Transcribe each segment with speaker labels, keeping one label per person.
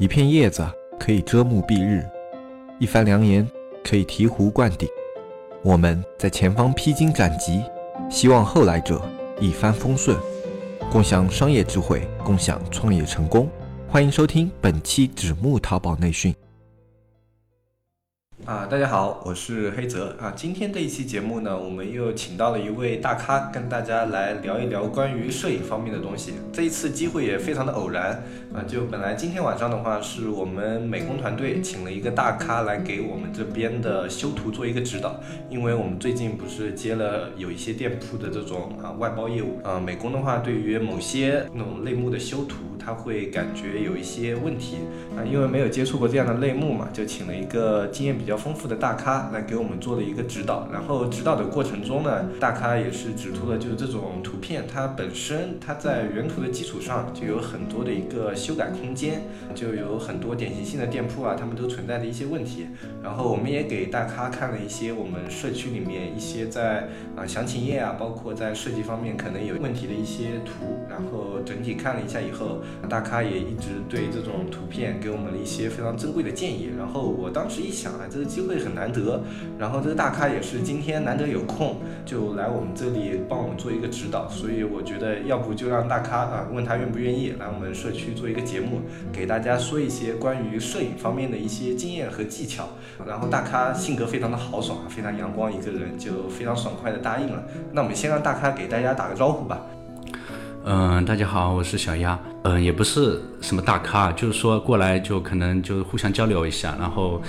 Speaker 1: 一片叶子可以遮目蔽日，一番良言可以醍醐灌顶。我们在前方披荆斩棘，希望后来者一帆风顺，共享商业智慧，共享创业成功。欢迎收听本期纸木淘宝内训。啊，大家好，我是黑泽啊。今天这一期节目呢，我们又请到了一位大咖，跟大家来聊一聊关于摄影方面的东西。这一次机会也非常的偶然啊，就本来今天晚上的话，是我们美工团队请了一个大咖来给我们这边的修图做一个指导，因为我们最近不是接了有一些店铺的这种啊外包业务啊，美工的话对于某些那种类目的修图。他会感觉有一些问题啊，因为没有接触过这样的类目嘛，就请了一个经验比较丰富的大咖来给我们做了一个指导。然后指导的过程中呢，大咖也是指出了，就是这种图片它本身它在原图的基础上就有很多的一个修改空间，就有很多典型性的店铺啊，他们都存在的一些问题。然后我们也给大咖看了一些我们社区里面一些在啊详情页啊，包括在设计方面可能有问题的一些图，然后整体看了一下以后。大咖也一直对这种图片给我们了一些非常珍贵的建议，然后我当时一想啊，这个机会很难得，然后这个大咖也是今天难得有空，就来我们这里帮我们做一个指导，所以我觉得要不就让大咖啊问他愿不愿意来我们社区做一个节目，给大家说一些关于摄影方面的一些经验和技巧，然后大咖性格非常的豪爽，非常阳光一个人，就非常爽快的答应了。那我们先让大咖给大家打个招呼吧。
Speaker 2: 嗯，大家好，我是小丫。嗯，也不是什么大咖，就是说过来就可能就互相交流一下，然后，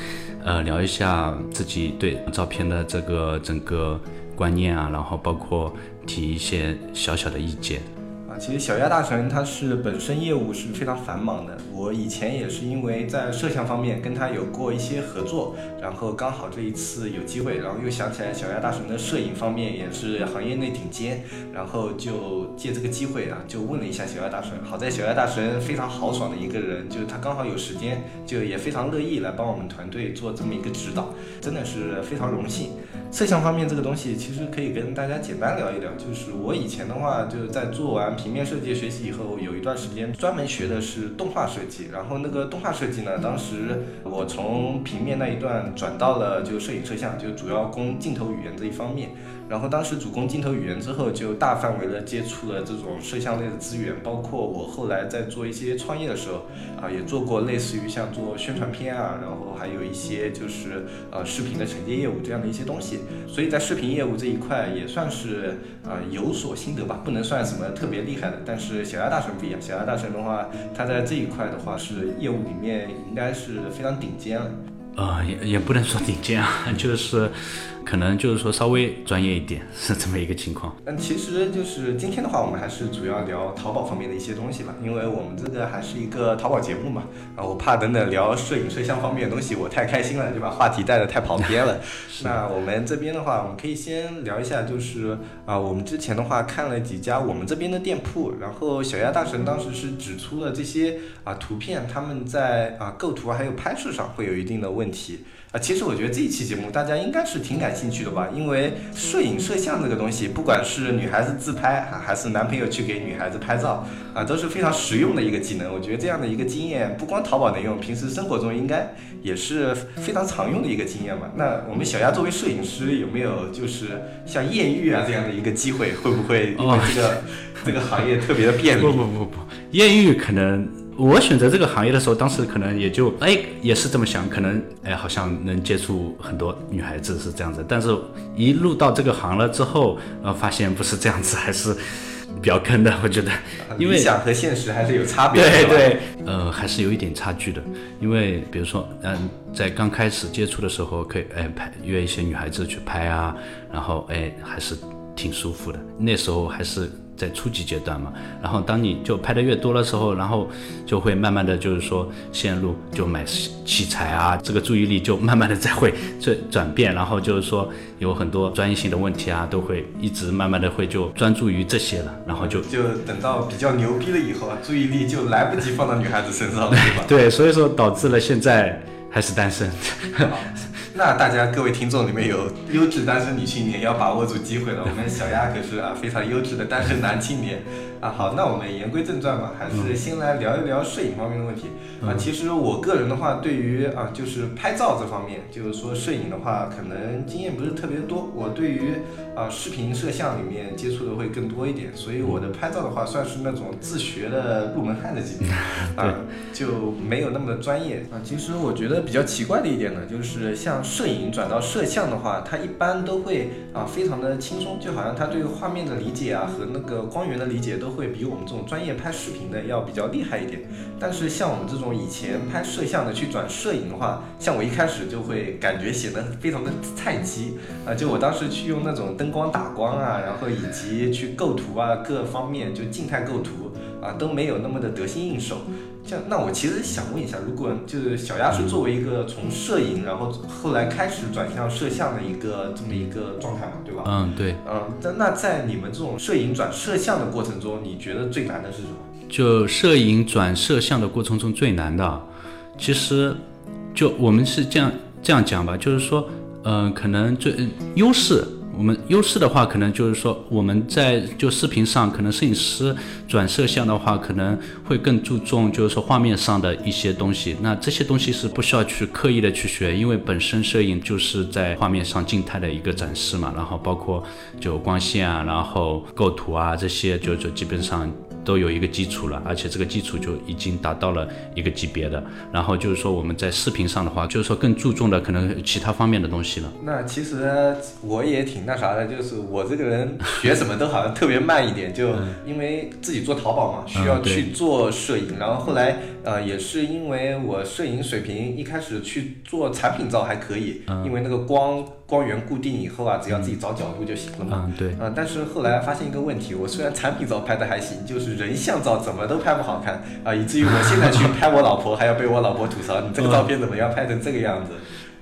Speaker 2: 呃，聊一下自己对照片的这个整个观念啊，然后包括提一些小小的意见。
Speaker 1: 啊其实小丫大神他是本身业务是非常繁忙的，我以前也是因为在摄像方面跟他有过一些合作，然后刚好这一次有机会，然后又想起来小鸭大神的摄影方面也是行业内顶尖，然后就借这个机会啊，就问了一下小鸭大神。好在小鸭大神非常豪爽的一个人，就是他刚好有时间，就也非常乐意来帮我们团队做这么一个指导，真的是非常荣幸。摄像方面这个东西其实可以跟大家简单聊一聊，就是我以前的话就是在做完平面设计学习以后，有一段时间专门学的是动画设计，然后那个动画设计呢，当时我从平面那一段转到了就摄影摄像，就主要攻镜头语言这一方面。然后当时主攻镜头语言之后，就大范围的接触了这种摄像类的资源，包括我后来在做一些创业的时候，啊，也做过类似于像做宣传片啊，然后还有一些就是呃视频的承接业务这样的一些东西，所以在视频业务这一块也算是啊有所心得吧，不能算什么特别厉害的。但是小鸭大神不一样，小鸭大神的话，他在这一块的话是业务里面应该是非常顶尖了。
Speaker 2: 呃，也也不能说顶尖啊，就是。可能就是说稍微专业一点是这么一个情况。
Speaker 1: 嗯，其实就是今天的话，我们还是主要聊淘宝方面的一些东西吧，因为我们这个还是一个淘宝节目嘛。啊，我怕等等聊摄影摄像方面的东西，我太开心了，就把话题带的太跑偏了。那我们这边的话，我们可以先聊一下，就是啊，我们之前的话看了几家我们这边的店铺，然后小鸭大神当时是指出了这些啊图片他们在啊构图还有拍摄上会有一定的问题。啊，其实我觉得这一期节目大家应该是挺感兴趣的吧，因为摄影摄像这个东西，不管是女孩子自拍啊，还是男朋友去给女孩子拍照啊，都是非常实用的一个技能。我觉得这样的一个经验，不光淘宝能用，平时生活中应该也是非常常用的一个经验嘛。那我们小丫作为摄影师，有没有就是像艳遇啊这样的一个机会？会不会因为这个这个行业特别的 便利？
Speaker 2: 不不不不，艳遇可能。我选择这个行业的时候，当时可能也就哎也是这么想，可能哎好像能接触很多女孩子是这样子，但是一入到这个行了之后，呃发现不是这样子，还是比较坑的。我觉得，因为
Speaker 1: 理想和现实还是有差别
Speaker 2: 的。对对，呃还是有一点差距的。因为比如说，嗯，在刚开始接触的时候，可以哎拍约一些女孩子去拍啊，然后哎还是挺舒服的。那时候还是。在初级阶段嘛，然后当你就拍的越多的时候，然后就会慢慢的就是说线路就买器材啊，这个注意力就慢慢的在会这转变，然后就是说有很多专业性的问题啊，都会一直慢慢的会就专注于这些了，然后就
Speaker 1: 就等到比较牛逼了以后啊，注意力就来不及放到女孩子身上了，对吧？
Speaker 2: 对，所以说导致了现在还是单身。
Speaker 1: 那大家各位听众里面有优质单身女青年，要把握住机会了。我们小丫可是啊非常优质的单身男青年啊。好，那我们言归正传吧，还是先来聊一聊摄影方面的问题啊。其实我个人的话，对于啊就是拍照这方面，就是说摄影的话，可能经验不是特别多。我对于啊视频摄像里面接触的会更多一点，所以我的拍照的话，算是那种自学的入门汉的级别啊，就没有那么的专业啊。其实我觉得比较奇怪的一点呢，就是像摄影转到摄像的话，它一般都会啊非常的轻松，就好像他对画面的理解啊和那个光源的理解都会比我们这种专业拍视频的要比较厉害一点。但是像我们这种以前拍摄像的去转摄影的话，像我一开始就会感觉显得非常的菜鸡啊，就我当时去用那种灯光打光啊，然后以及去构图啊各方面就静态构图啊都没有那么的得心应手。像那我其实想问一下，如果就是小鸭是作为一个从摄影，然后后来开始转向摄像的一个这么一个状态嘛，对吧？
Speaker 2: 嗯，对。
Speaker 1: 嗯，那那在你们这种摄影转摄像的过程中，你觉得最难的是什么？
Speaker 2: 就摄影转摄像的过程中最难的，其实就我们是这样这样讲吧，就是说，嗯，可能最优势。我们优势的话，可能就是说我们在就视频上，可能摄影师转摄像的话，可能会更注重就是说画面上的一些东西。那这些东西是不需要去刻意的去学，因为本身摄影就是在画面上静态的一个展示嘛。然后包括就光线啊，然后构图啊这些，就就基本上。都有一个基础了，而且这个基础就已经达到了一个级别的。然后就是说我们在视频上的话，就是说更注重的可能其他方面的东西了。
Speaker 1: 那其实我也挺那啥的，就是我这个人学什么都好像特别慢一点，就因为自己做淘宝嘛，需要去做摄影。然后后来呃也是因为我摄影水平一开始去做产品照还可以，因为那个光。光源固定以后啊，只要自己找角度就行了嘛。
Speaker 2: 嗯，对。
Speaker 1: 嗯，但是后来发现一个问题，我虽然产品照拍的还行，就是人像照怎么都拍不好看啊，以至于我现在去拍我老婆，还要被我老婆吐槽，你这个照片怎么样拍成这个样子？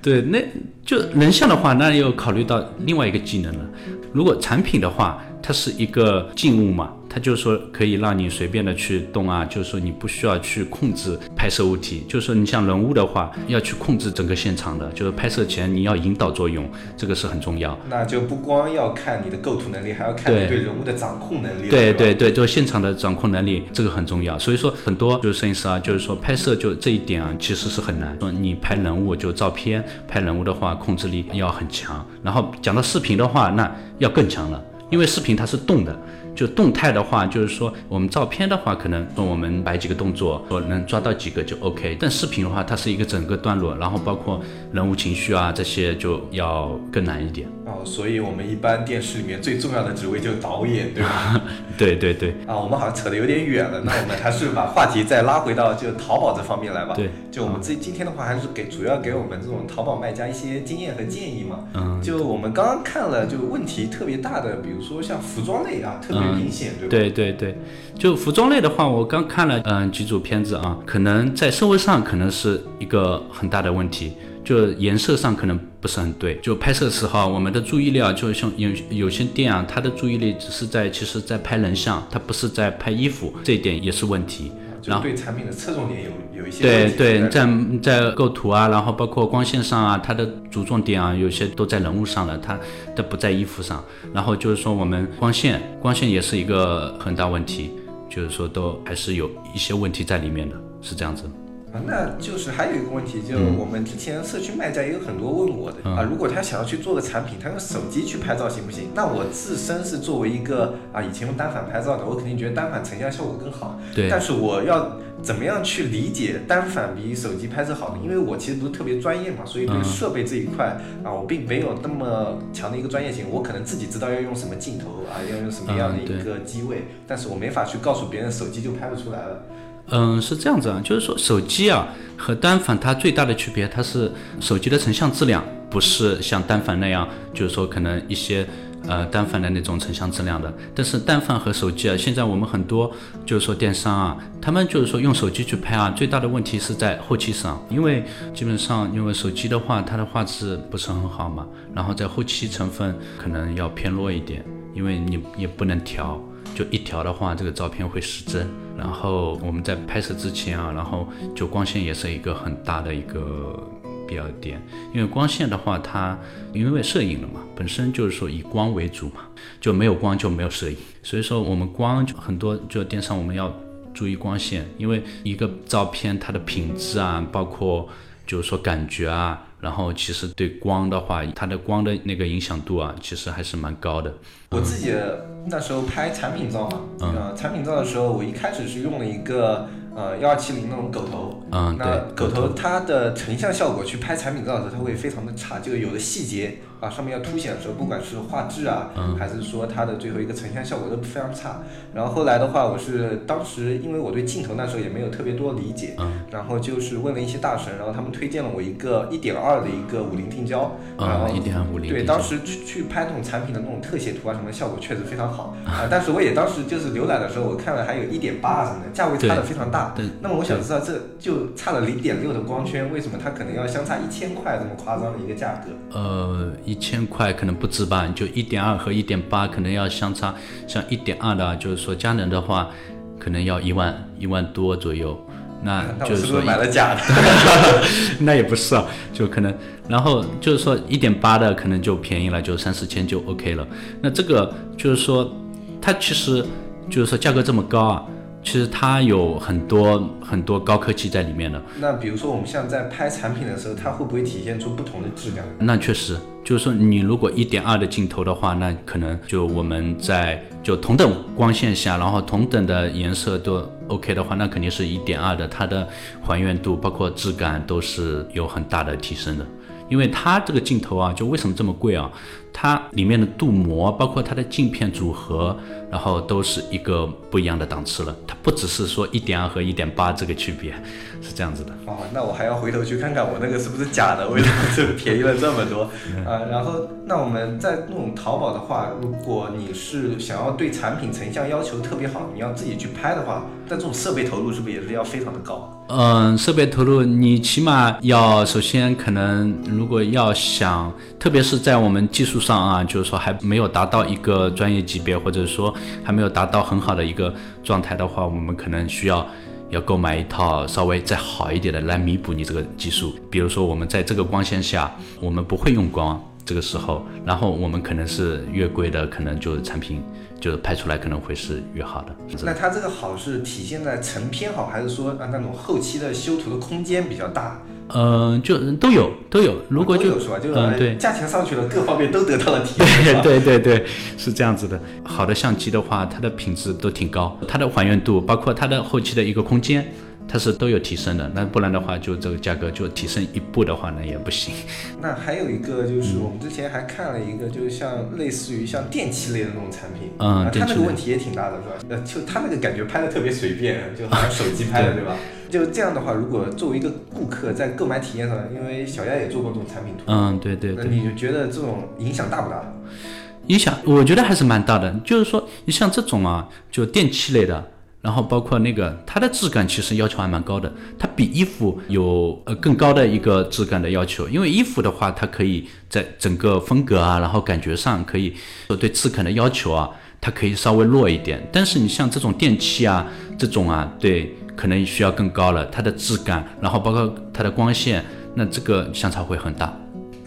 Speaker 2: 对，那就人像的话，那又考虑到另外一个技能了。如果产品的话，它是一个静物嘛。它就是说可以让你随便的去动啊，就是说你不需要去控制拍摄物体，就是说你像人物的话，要去控制整个现场的，就是拍摄前你要引导作用，这个是很重要。
Speaker 1: 那就不光要看你的构图能力，还要看你对人物的掌控能力。
Speaker 2: 对对对，就是现场的掌控能力，这个很重要。所以说很多就是摄影师啊，就是说拍摄就这一点啊，其实是很难。说你拍人物就照片，拍人物的话控制力要很强。然后讲到视频的话，那要更强了，因为视频它是动的。就动态的话，就是说我们照片的话，可能说我们摆几个动作，我能抓到几个就 OK。但视频的话，它是一个整个段落，然后包括人物情绪啊这些就要更难一点。
Speaker 1: 哦，所以我们一般电视里面最重要的职位就是导演，对吧？
Speaker 2: 对对对。
Speaker 1: 啊，我们好像扯得有点远了，那我们还是把话题再拉回到就淘宝这方面来吧。
Speaker 2: 对。
Speaker 1: 就我们这今天的话，还是给主要给我们这种淘宝卖家一些经验和建议嘛。嗯。就我们刚刚看了，就问题特别大的，比如说像服装类啊，特别。明显
Speaker 2: 对对对，就服装类的话，我刚看了嗯几组片子啊，可能在社会上可能是一个很大的问题，就颜色上可能不是很对。就拍摄时候，我们的注意力啊，就像有有些店啊，它的注意力只是在其实在拍人像，它不是在拍衣服，这一点也是问题。
Speaker 1: 然后对产品的侧重点有有一些
Speaker 2: 对对，在在构图啊，然后包括光线上啊，它的着重点啊，有些都在人物上了，它的不在衣服上。然后就是说我们光线，光线也是一个很大问题，就是说都还是有一些问题在里面的，是这样子。
Speaker 1: 那就是还有一个问题，就我们之前社区卖家也有很多问我的啊，如果他想要去做个产品，他用手机去拍照行不行？那我自身是作为一个啊以前用单反拍照的，我肯定觉得单反成像效果更好。
Speaker 2: 对。
Speaker 1: 但是我要怎么样去理解单反比手机拍摄好呢？因为我其实不是特别专业嘛，所以对设备这一块啊，我并没有那么强的一个专业性。我可能自己知道要用什么镜头啊，要用什么样的一个机位，但是我没法去告诉别人，手机就拍不出来了。
Speaker 2: 嗯，是这样子啊，就是说手机啊和单反它最大的区别，它是手机的成像质量不是像单反那样，就是说可能一些呃单反的那种成像质量的。但是单反和手机啊，现在我们很多就是说电商啊，他们就是说用手机去拍啊，最大的问题是在后期上，因为基本上因为手机的话，它的画质不是很好嘛，然后在后期成分可能要偏弱一点，因为你也不能调。就一调的话，这个照片会失真。然后我们在拍摄之前啊，然后就光线也是一个很大的一个必要点，因为光线的话，它因为摄影了嘛，本身就是说以光为主嘛，就没有光就没有摄影，所以说我们光就很多就电商我们要注意光线，因为一个照片它的品质啊，包括就是说感觉啊。然后其实对光的话，它的光的那个影响度啊，其实还是蛮高的。
Speaker 1: 我自己那时候拍产品照嘛，嗯，产品照的时候，我一开始是用了一个呃幺二七零那种狗头，
Speaker 2: 嗯，
Speaker 1: 那狗头它的成像效果去拍产品照的时候，它会非常的差，就有的细节。啊，上面要凸显的时候，不管是画质啊，还是说它的最后一个成像效果都非常差。然后后来的话，我是当时因为我对镜头那时候也没有特别多理解，然后就是问了一些大神，然后他们推荐了我一个一点二的一个五零定焦，然后
Speaker 2: 一点二五零
Speaker 1: 对，当时去去拍那种产品的那种特写图啊什么，效果确实非常好啊。但是我也当时就是浏览的时候，我看了还有一点八什么的，价位差的非常大。
Speaker 2: 对，
Speaker 1: 那么我想知道，这就差了零点六的光圈，为什么它可能要相差一千块这么夸张的一个价格？
Speaker 2: 呃。一千块可能不止吧，就一点二和一点八可能要相差，像一点二的，就是说佳能的话，可能要一万一万多左右。那就是说
Speaker 1: 买了假的，
Speaker 2: 那也不是啊，就可能，然后就是说一点八的可能就便宜了，就三四千就 OK 了。那这个就是说，它其实就是说价格这么高啊。其实它有很多很多高科技在里面的。
Speaker 1: 那比如说我们像在拍产品的时候，它会不会体现出不同的质量？
Speaker 2: 那确实，就是说你如果一点二的镜头的话，那可能就我们在就同等光线下，然后同等的颜色都 OK 的话，那肯定是一点二的，它的还原度包括质感都是有很大的提升的。因为它这个镜头啊，就为什么这么贵啊？它里面的镀膜，包括它的镜片组合，然后都是一个不一样的档次了。它不只是说一点二和一点八这个区别，是这样子的。
Speaker 1: 哦，那我还要回头去看看我那个是不是假的，为什么就便宜了这么多呃？然后，那我们在那种淘宝的话，如果你是想要对产品成像要求特别好，你要自己去拍的话，那这种设备投入是不是也是要非常的高？
Speaker 2: 嗯，设备投入你起码要首先可能如果要想，特别是在我们技术上啊，就是说还没有达到一个专业级别，或者说还没有达到很好的一个状态的话，我们可能需要要购买一套稍微再好一点的来弥补你这个技术。比如说我们在这个光线下，我们不会用光。这个时候，然后我们可能是越贵的，可能就是产品就是拍出来可能会是越好的。
Speaker 1: 那它这个好是体现在成片好，还是说啊那种后期的修图的空间比较大？
Speaker 2: 嗯，就都有都有。如果就嗯对，
Speaker 1: 价钱上去了，各方面都得到了提升。
Speaker 2: 对对对对，是这样子的。好的相机的话，它的品质都挺高，它的还原度，包括它的后期的一个空间。它是都有提升的，那不然的话，就这个价格就提升一步的话，呢也不行。
Speaker 1: 那还有一个就是我们之前还看了一个，就是像类似于像电器类的那种产品，
Speaker 2: 嗯，
Speaker 1: 它那个问题也挺大的，是吧？呃，就它那个感觉拍的特别随便，就好像手机拍的，对吧？就这样的话，如果作为一个顾客在购买体验上，因为小丫也做过这种产品图，
Speaker 2: 嗯，对对，
Speaker 1: 那你就觉得这种影响大不大？
Speaker 2: 影响，我觉得还是蛮大的。就是说，你像这种啊，就电器类的。然后包括那个它的质感其实要求还蛮高的，它比衣服有呃更高的一个质感的要求。因为衣服的话，它可以在整个风格啊，然后感觉上可以对质感的要求啊，它可以稍微弱一点。但是你像这种电器啊，这种啊，对，可能需要更高了，它的质感，然后包括它的光线，那这个相差会很大。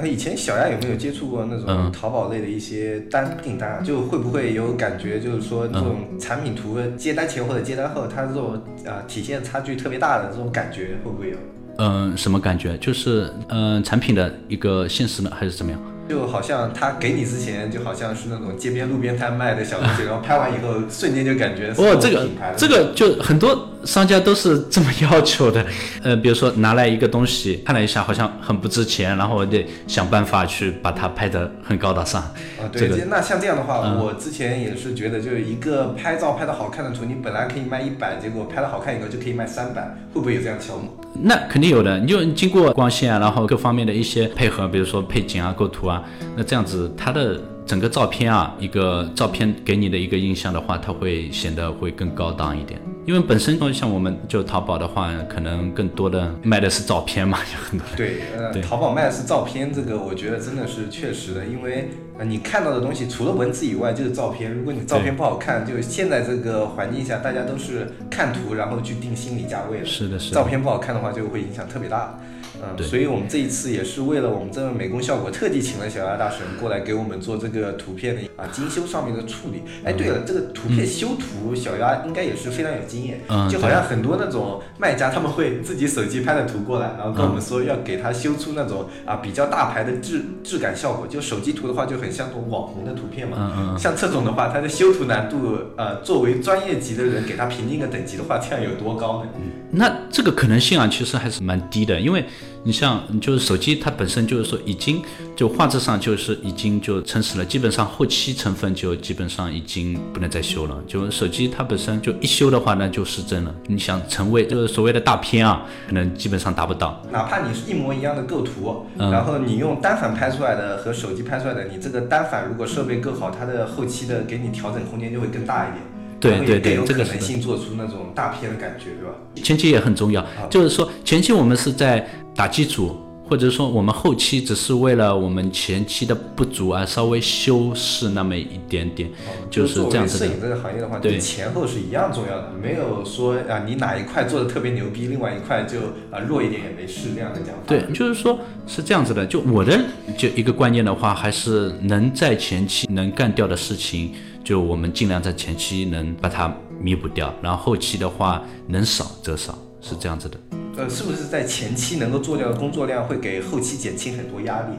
Speaker 1: 那以前小亚有没有接触过那种淘宝类的一些单订单啊？就会不会有感觉，就是说这种产品图接单前或者接单后，它这种啊体现差距特别大的这种感觉会不会有？
Speaker 2: 嗯，什么感觉？就是嗯产品的一个现实呢，还是怎么样？
Speaker 1: 就好像他给你之前，就好像是那种街边路边摊卖的小东西，然后拍完以后，瞬间就感觉
Speaker 2: 哦，这个这个就很多商家都是这么要求的。呃，比如说拿来一个东西，看了一下好像很不值钱，然后我得想办法去把它拍得很高大上。
Speaker 1: 啊，对，那像这样的话，我之前也是觉得，就是一个拍照拍的好看的图，你本来可以卖一百，结果拍的好看以后就可以卖三百，会不会有这样的效果？
Speaker 2: 那肯定有的，你就经过光线啊，然后各方面的一些配合，比如说配景啊、构图啊，那这样子它的整个照片啊，一个照片给你的一个印象的话，它会显得会更高档一点。因为本身像我们就淘宝的话，可能更多的卖的是照片嘛，有很多。
Speaker 1: 对，呃，淘宝卖的是照片，这个我觉得真的是确实的，因为呃你看到的东西除了文字以外就是照片，如果你照片不好看，就现在这个环境下，大家都是看图然后去定心理价位了。
Speaker 2: 是的，是的。
Speaker 1: 照片不好看的话，就会影响特别大。嗯，
Speaker 2: 对
Speaker 1: 所以我们这一次也是为了我们这个美工效果，特地请了小鸭大神过来给我们做这个图片的啊精修上面的处理。哎，对了，这个图片修图，小鸭应该也是非常有经验，
Speaker 2: 嗯
Speaker 1: 就好像很多那种卖家他们会自己手机拍的图过来，然后跟我们说要给他修出那种啊比较大牌的质质感效果。就手机图的话就很像那种网红的图片嘛，
Speaker 2: 嗯嗯
Speaker 1: 像这种的话，它的修图难度，呃，作为专业级的人给他评定个等级的话，这样有多高呢？
Speaker 2: 那这个可能性啊，其实还是蛮低的，因为你像就是手机它本身就是说已经就画质上就是已经就撑死了，基本上后期成分就基本上已经不能再修了。就手机它本身就一修的话，那就失真了。你想成为就是所谓的大片啊，可能基本上达不到。
Speaker 1: 哪怕你是一模一样的构图，然后你用单反拍出来的和手机拍出来的，你这个单反如果设备够好，它的后期的给你调整空间就会更大一点，
Speaker 2: 对对对这个是的
Speaker 1: 可能性做出那种大片的感觉，对吧？
Speaker 2: 前期也很重要，就是说前期我们是在打基础，或者说我们后期只是为了我们前期的不足啊，稍微修饰那么一点点，就是这样子的。
Speaker 1: 为摄影这个行业的话，
Speaker 2: 对
Speaker 1: 前后是一样重要的，没有说啊你哪一块做的特别牛逼，另外一块就啊弱一点也没事这样的讲法。
Speaker 2: 对，就是说是这样子的。就我的就一个观念的话，还是能在前期能干掉的事情，就我们尽量在前期能把它弥补掉，然后后期的话能少则少，是这样子的。
Speaker 1: 呃，是不是在前期能够做掉的工作量会给后期减轻很多压力？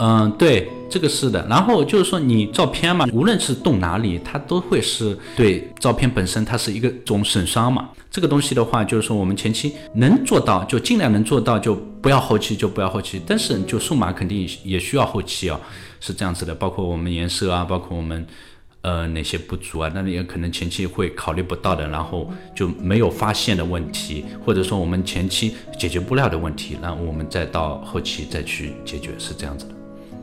Speaker 2: 嗯，对，这个是的。然后就是说，你照片嘛，无论是动哪里，它都会是对照片本身，它是一个种损伤嘛。这个东西的话，就是说我们前期能做到，就尽量能做到，就不要后期，就不要后期。但是就数码肯定也需要后期啊，是这样子的。包括我们颜色啊，包括我们呃哪些不足啊，那也可能前期会考虑不到的，然后就没有发现的问题，或者说我们前期解决不了的问题，然后我们再到后期再去解决，是这样子的。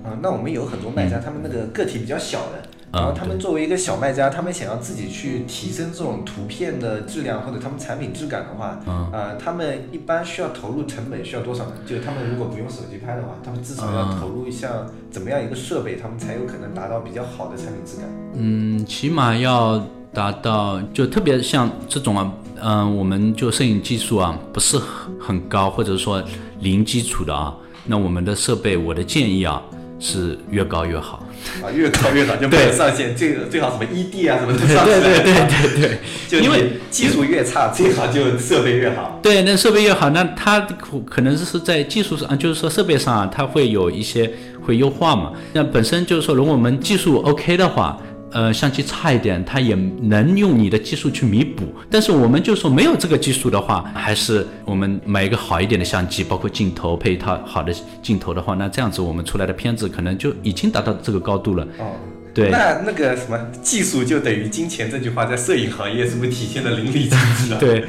Speaker 1: 啊，那我们有很多卖家，他们那个个体比较小的，然后
Speaker 2: 嗯
Speaker 1: 他们作为一个小卖家，他们想要自己去提升这种图片的质量或者他们产品质感的话，
Speaker 2: 嗯
Speaker 1: 呃，他们一般需要投入成本需要多少呢？就是他们如果不用手机拍的话，他们至少
Speaker 2: 嗯
Speaker 1: 要投入像怎么样一个设备，他们才有可能达到比较好的产品质感。
Speaker 2: 嗯，起码要达到，就特别像这种啊，嗯、我们就摄影技术啊不是很很高，或者说零基础的啊，那我们的设备，我的建议啊是越高越好。
Speaker 1: 啊，越高越好，就没有上限，最最好什么 ED 啊什么都上
Speaker 2: 对。对对对对，
Speaker 1: 就
Speaker 2: 因为
Speaker 1: 技术越差，最好就设备越好。
Speaker 2: 对，那设备越好，那它可可能是在技术上，啊就是说设备上啊，它会有一些会优化嘛。那本身就是说，如果我们技术 OK 的话，呃，相机差一点，它也能用你的技术去弥补。但是我们就说没有这个技术的话，还是我们买一个好一点的相机，包括镜头配一套好的镜头的话，那这样子我们出来的片子可能就已经达到这个高度了。
Speaker 1: 哦，
Speaker 2: 对
Speaker 1: 那那个什么技术就等于金钱这句话，在摄影行业是不是体现的淋漓尽致了？
Speaker 2: 对，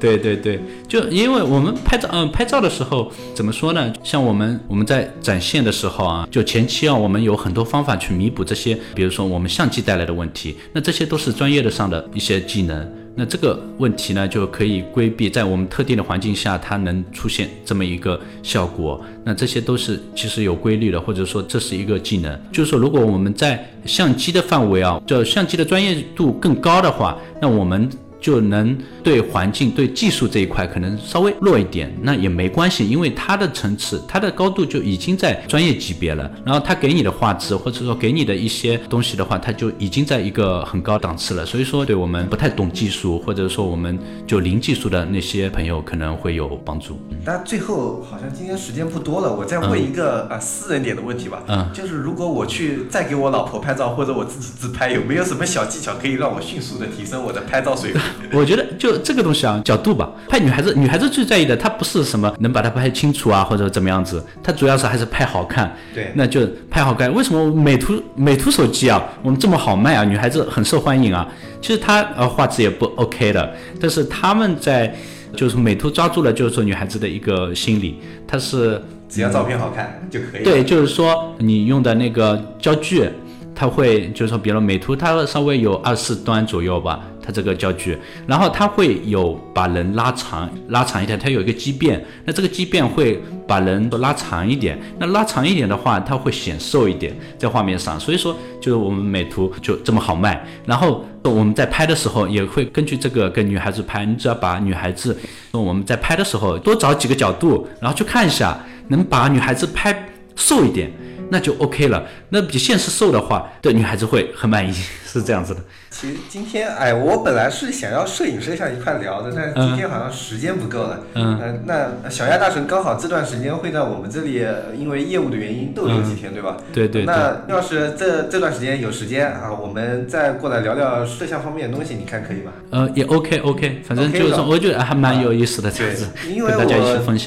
Speaker 2: 对对对，就因为我们拍照，嗯、拍照的时候怎么说呢？像我们我们在展现的时候啊，就前期啊，我们有很多方法去弥补这些，比如说我们相机带来的问题，那这些都是专业的上的一些技能。那这个问题呢，就可以规避，在我们特定的环境下，它能出现这么一个效果。那这些都是其实有规律的，或者说这是一个技能。就是说，如果我们在相机的范围啊，就相机的专业度更高的话，那我们就能对环境、对技术这一块可能稍微弱一点，那也没关系，因为它的层次、它的高度就已经在专业级别了。然后它给你的画质，或者说给你的一些东西的话，它就已经在一个很高档次了。所以说，对我们不太懂技术，或者说我们就零技术的那些朋友可能会有帮助。
Speaker 1: 但最后好像今天时间不多了，我再问一个啊、私人点的问题吧。
Speaker 2: 嗯
Speaker 1: 就是如果我去再给我老婆拍照，或者我自己自拍，有没有什么小技巧可以让我迅速的提升我的拍照水平？
Speaker 2: 我觉得就这个东西啊，角度吧。拍女孩子，女孩子最在意的，她不是什么能把它拍清楚啊，或者怎么样子，她主要是还是拍好看。
Speaker 1: 对
Speaker 2: 那就拍好看。为什么美图美图手机啊，我们这么好卖啊，女孩子很受欢迎啊？其实它呃画质也不 OK 的，但是他们在就是美图抓住了，就是说女孩子的一个心理，它是
Speaker 1: 只要照片好看就可以。
Speaker 2: 对，就是说你用的那个焦距，它会就是说，比如美图它稍微有二四端左右吧，它这个焦距，然后它会有把人拉长拉长一点，它有一个畸变，那这个畸变会把人都拉长一点，那拉长一点的话，它会显瘦一点在画面上，所以说就是我们美图就这么好卖，然后我们在拍的时候也会根据这个跟女孩子拍，你只要把女孩子我们在拍的时候多找几个角度，然后去看一下，能把女孩子拍瘦一点。那就 OK 了。那比现实瘦的话，对女孩子会很满意，是这样子的。
Speaker 1: 其实今天，哎，我本来是想要摄影摄像一块聊的，但是今天好像时间不够了。嗯，那小亚大神刚好这段时间会在我们这里，因为业务的原因逗留几天，对吧？
Speaker 2: 对对。
Speaker 1: 那要是这这段时间有时间啊，我们再过来聊聊摄像方面的东西，你看可以吗？
Speaker 2: 呃，也 OK OK，反正就是说，我觉得还蛮有意思的，这样子。
Speaker 1: 因为我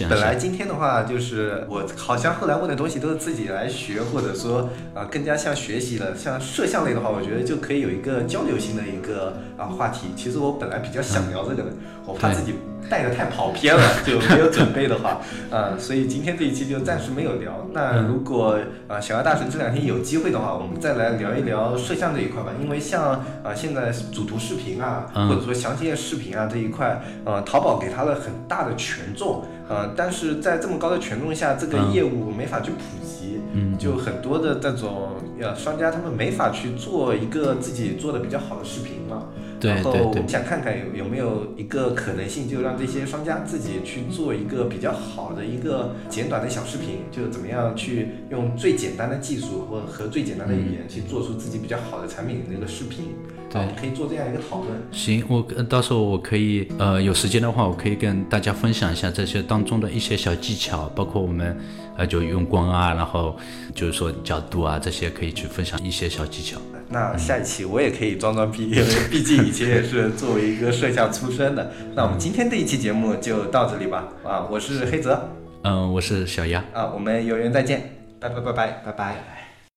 Speaker 1: 本来今天的话，就是我好像后来问的东西都是自己来学，或者说啊更加像学习了，像摄像类的话，我觉得就可以有一个交流。性的一个啊话题，其实我本来比较想聊这个的，我怕自己带的太跑偏了，就没有准备的话，啊，所以今天这一期就暂时没有聊。那如果啊小鸭大神这两天有机会的话，我们再来聊一聊摄像这一块吧。因为像啊现在主图视频啊，或者说详情页视频啊这一块，呃，淘宝给他了很大的权重，呃，但是在这么高的权重下，这个业务没法去普及。嗯，就很多的这种呃商家，他们没法去做一个自己做的比较好的视频嘛。
Speaker 2: 然后我们
Speaker 1: 想看看有有没有一个可能性，就让这些商家自己去做一个比较好的一个简短的小视频，就怎么样去用最简单的技术或和最简单的语言去做出自己比较好的产品的那个视频。对，可以做这样一个讨论。
Speaker 2: 行，我到时候我可以呃有时间的话，我可以跟大家分享一下这些当中的一些小技巧，包括我们呃就用光啊，然后就是说角度啊这些可以去分享一些小技巧。
Speaker 1: 那下一期我也可以装装逼，因为 毕竟以前也是作为一个摄像出身的。那我们今天这一期节目就到这里吧。啊，我是黑泽，
Speaker 2: 嗯，我是小鸭。
Speaker 1: 啊，我们有缘再见，拜拜拜拜拜拜。